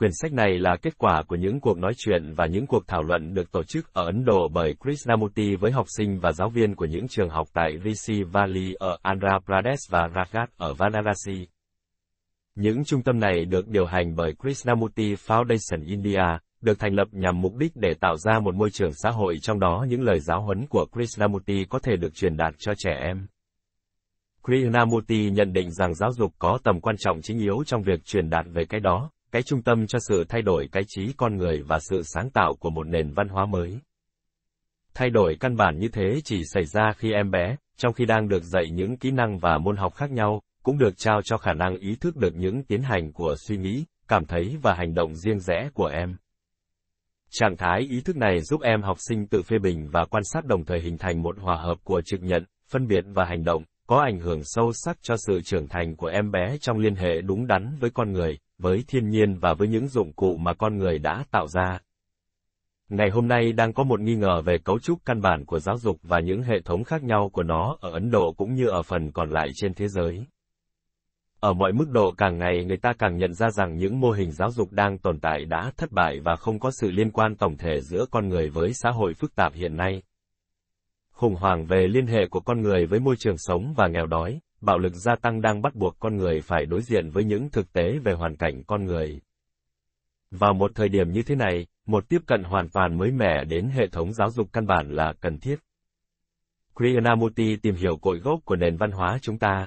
Quyển sách này là kết quả của những cuộc nói chuyện và những cuộc thảo luận được tổ chức ở Ấn Độ bởi Krishnamurti với học sinh và giáo viên của những trường học tại Rishi Valley ở Andhra Pradesh và Ragat ở Varanasi. Những trung tâm này được điều hành bởi Krishnamurti Foundation India, được thành lập nhằm mục đích để tạo ra một môi trường xã hội trong đó những lời giáo huấn của Krishnamurti có thể được truyền đạt cho trẻ em. Krishnamurti nhận định rằng giáo dục có tầm quan trọng chính yếu trong việc truyền đạt về cái đó, cái trung tâm cho sự thay đổi cái trí con người và sự sáng tạo của một nền văn hóa mới. Thay đổi căn bản như thế chỉ xảy ra khi em bé, trong khi đang được dạy những kỹ năng và môn học khác nhau, cũng được trao cho khả năng ý thức được những tiến hành của suy nghĩ, cảm thấy và hành động riêng rẽ của em. Trạng thái ý thức này giúp em học sinh tự phê bình và quan sát đồng thời hình thành một hòa hợp của trực nhận, phân biệt và hành động, có ảnh hưởng sâu sắc cho sự trưởng thành của em bé trong liên hệ đúng đắn với con người, với thiên nhiên và với những dụng cụ mà con người đã tạo ra. Ngày hôm nay đang có một nghi ngờ về cấu trúc căn bản của giáo dục và những hệ thống khác nhau của nó ở Ấn Độ cũng như ở phần còn lại trên thế giới. Ở mọi mức độ càng ngày người ta càng nhận ra rằng những mô hình giáo dục đang tồn tại đã thất bại và không có sự liên quan tổng thể giữa con người với xã hội phức tạp hiện nay. Khủng hoảng về liên hệ của con người với môi trường sống và nghèo đói, bạo lực gia tăng đang bắt buộc con người phải đối diện với những thực tế về hoàn cảnh con người. Vào một thời điểm như thế này, một tiếp cận hoàn toàn mới mẻ đến hệ thống giáo dục căn bản là cần thiết. Krishnamurti tìm hiểu cội gốc của nền văn hóa chúng ta.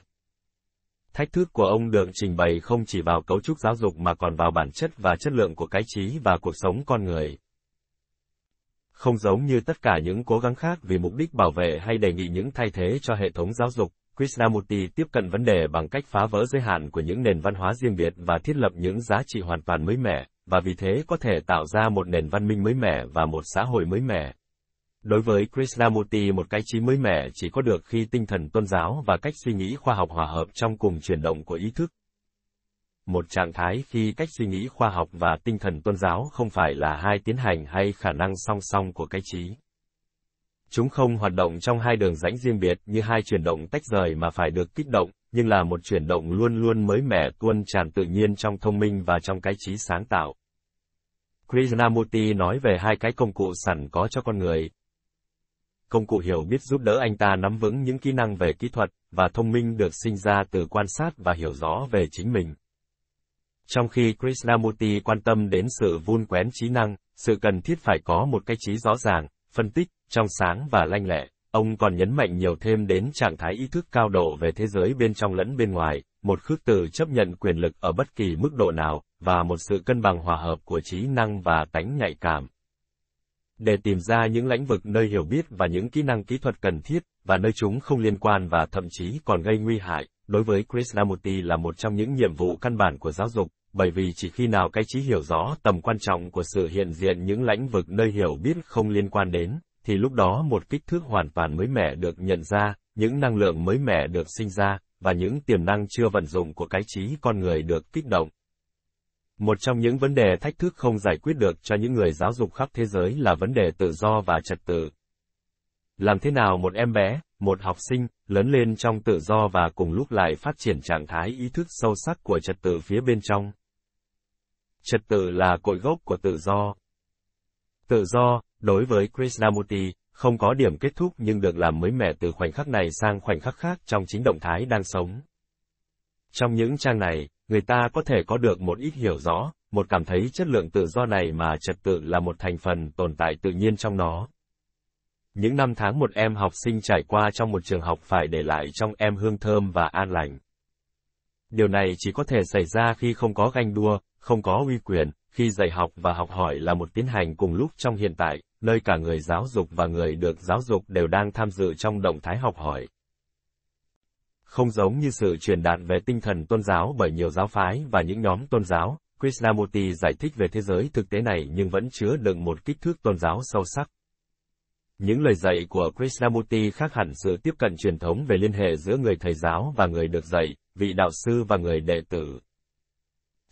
Thách thức của ông được trình bày không chỉ vào cấu trúc giáo dục mà còn vào bản chất và chất lượng của cái trí và cuộc sống con người. Không giống như tất cả những cố gắng khác vì mục đích bảo vệ hay đề nghị những thay thế cho hệ thống giáo dục, Krishnamurti tiếp cận vấn đề bằng cách phá vỡ giới hạn của những nền văn hóa riêng biệt và thiết lập những giá trị hoàn toàn mới mẻ, và vì thế có thể tạo ra một nền văn minh mới mẻ và một xã hội mới mẻ. Đối với Krishnamurti một cái trí mới mẻ chỉ có được khi tinh thần tôn giáo và cách suy nghĩ khoa học hòa hợp trong cùng chuyển động của ý thức. Một trạng thái khi cách suy nghĩ khoa học và tinh thần tôn giáo không phải là hai tiến hành hay khả năng song song của cái trí. Chúng không hoạt động trong hai đường rãnh riêng biệt như hai chuyển động tách rời mà phải được kích động, nhưng là một chuyển động luôn luôn mới mẻ tuôn tràn tự nhiên trong thông minh và trong cái trí sáng tạo. Krishnamurti nói về hai cái công cụ sẵn có cho con người. Công cụ hiểu biết giúp đỡ anh ta nắm vững những kỹ năng về kỹ thuật, và thông minh được sinh ra từ quan sát và hiểu rõ về chính mình. Trong khi Krishnamurti quan tâm đến sự vun quén trí năng, sự cần thiết phải có một cái trí rõ ràng, phân tích, trong sáng và lanh lẹ, ông còn nhấn mạnh nhiều thêm đến trạng thái ý thức cao độ về thế giới bên trong lẫn bên ngoài, một khước từ chấp nhận quyền lực ở bất kỳ mức độ nào, và một sự cân bằng hòa hợp của trí năng và tánh nhạy cảm. Để tìm ra những lĩnh vực nơi hiểu biết và những kỹ năng kỹ thuật cần thiết, và nơi chúng không liên quan và thậm chí còn gây nguy hại, đối với Krishnamurti là một trong những nhiệm vụ căn bản của giáo dục, bởi vì chỉ khi nào cái trí hiểu rõ tầm quan trọng của sự hiện diện những lãnh vực nơi hiểu biết không liên quan đến, thì lúc đó một kích thước hoàn toàn mới mẻ được nhận ra, những năng lượng mới mẻ được sinh ra, và những tiềm năng chưa vận dụng của cái trí con người được kích động. Một trong những vấn đề thách thức không giải quyết được cho những người giáo dục khắp thế giới là vấn đề tự do và trật tự. Làm thế nào một em bé, một học sinh, lớn lên trong tự do và cùng lúc lại phát triển trạng thái ý thức sâu sắc của trật tự phía bên trong? Trật tự là cội gốc của tự do. Tự do, đối với Krishnamurti, không có điểm kết thúc nhưng được làm mới mẻ từ khoảnh khắc này sang khoảnh khắc khác trong chính động thái đang sống. Trong những trang này, người ta có thể có được một ít hiểu rõ, một cảm thấy chất lượng tự do này mà trật tự là một thành phần tồn tại tự nhiên trong nó. Những năm tháng một em học sinh trải qua trong một trường học phải để lại trong em hương thơm và an lành. Điều này chỉ có thể xảy ra khi không có ganh đua, không có uy quyền, khi dạy học và học hỏi là một tiến hành cùng lúc trong hiện tại, nơi cả người giáo dục và người được giáo dục đều đang tham dự trong động thái học hỏi. Không giống như sự truyền đạt về tinh thần tôn giáo bởi nhiều giáo phái và những nhóm tôn giáo, Krishnamurti giải thích về thế giới thực tế này nhưng vẫn chứa đựng một kích thước tôn giáo sâu sắc. Những lời dạy của Krishnamurti khác hẳn sự tiếp cận truyền thống về liên hệ giữa người thầy giáo và người được dạy, vị đạo sư và người đệ tử.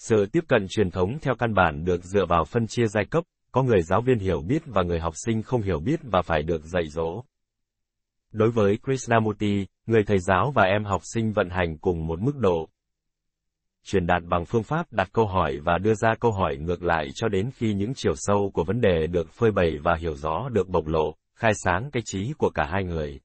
Sự tiếp cận truyền thống theo căn bản được dựa vào phân chia giai cấp, có người giáo viên hiểu biết và người học sinh không hiểu biết và phải được dạy dỗ. Đối với Krishnamurti, người thầy giáo và em học sinh vận hành cùng một mức độ. truyền đạt bằng phương pháp đặt câu hỏi và đưa ra câu hỏi ngược lại cho đến khi những chiều sâu của vấn đề được phơi bày và hiểu rõ được bộc lộ, khai sáng cái trí của cả hai người.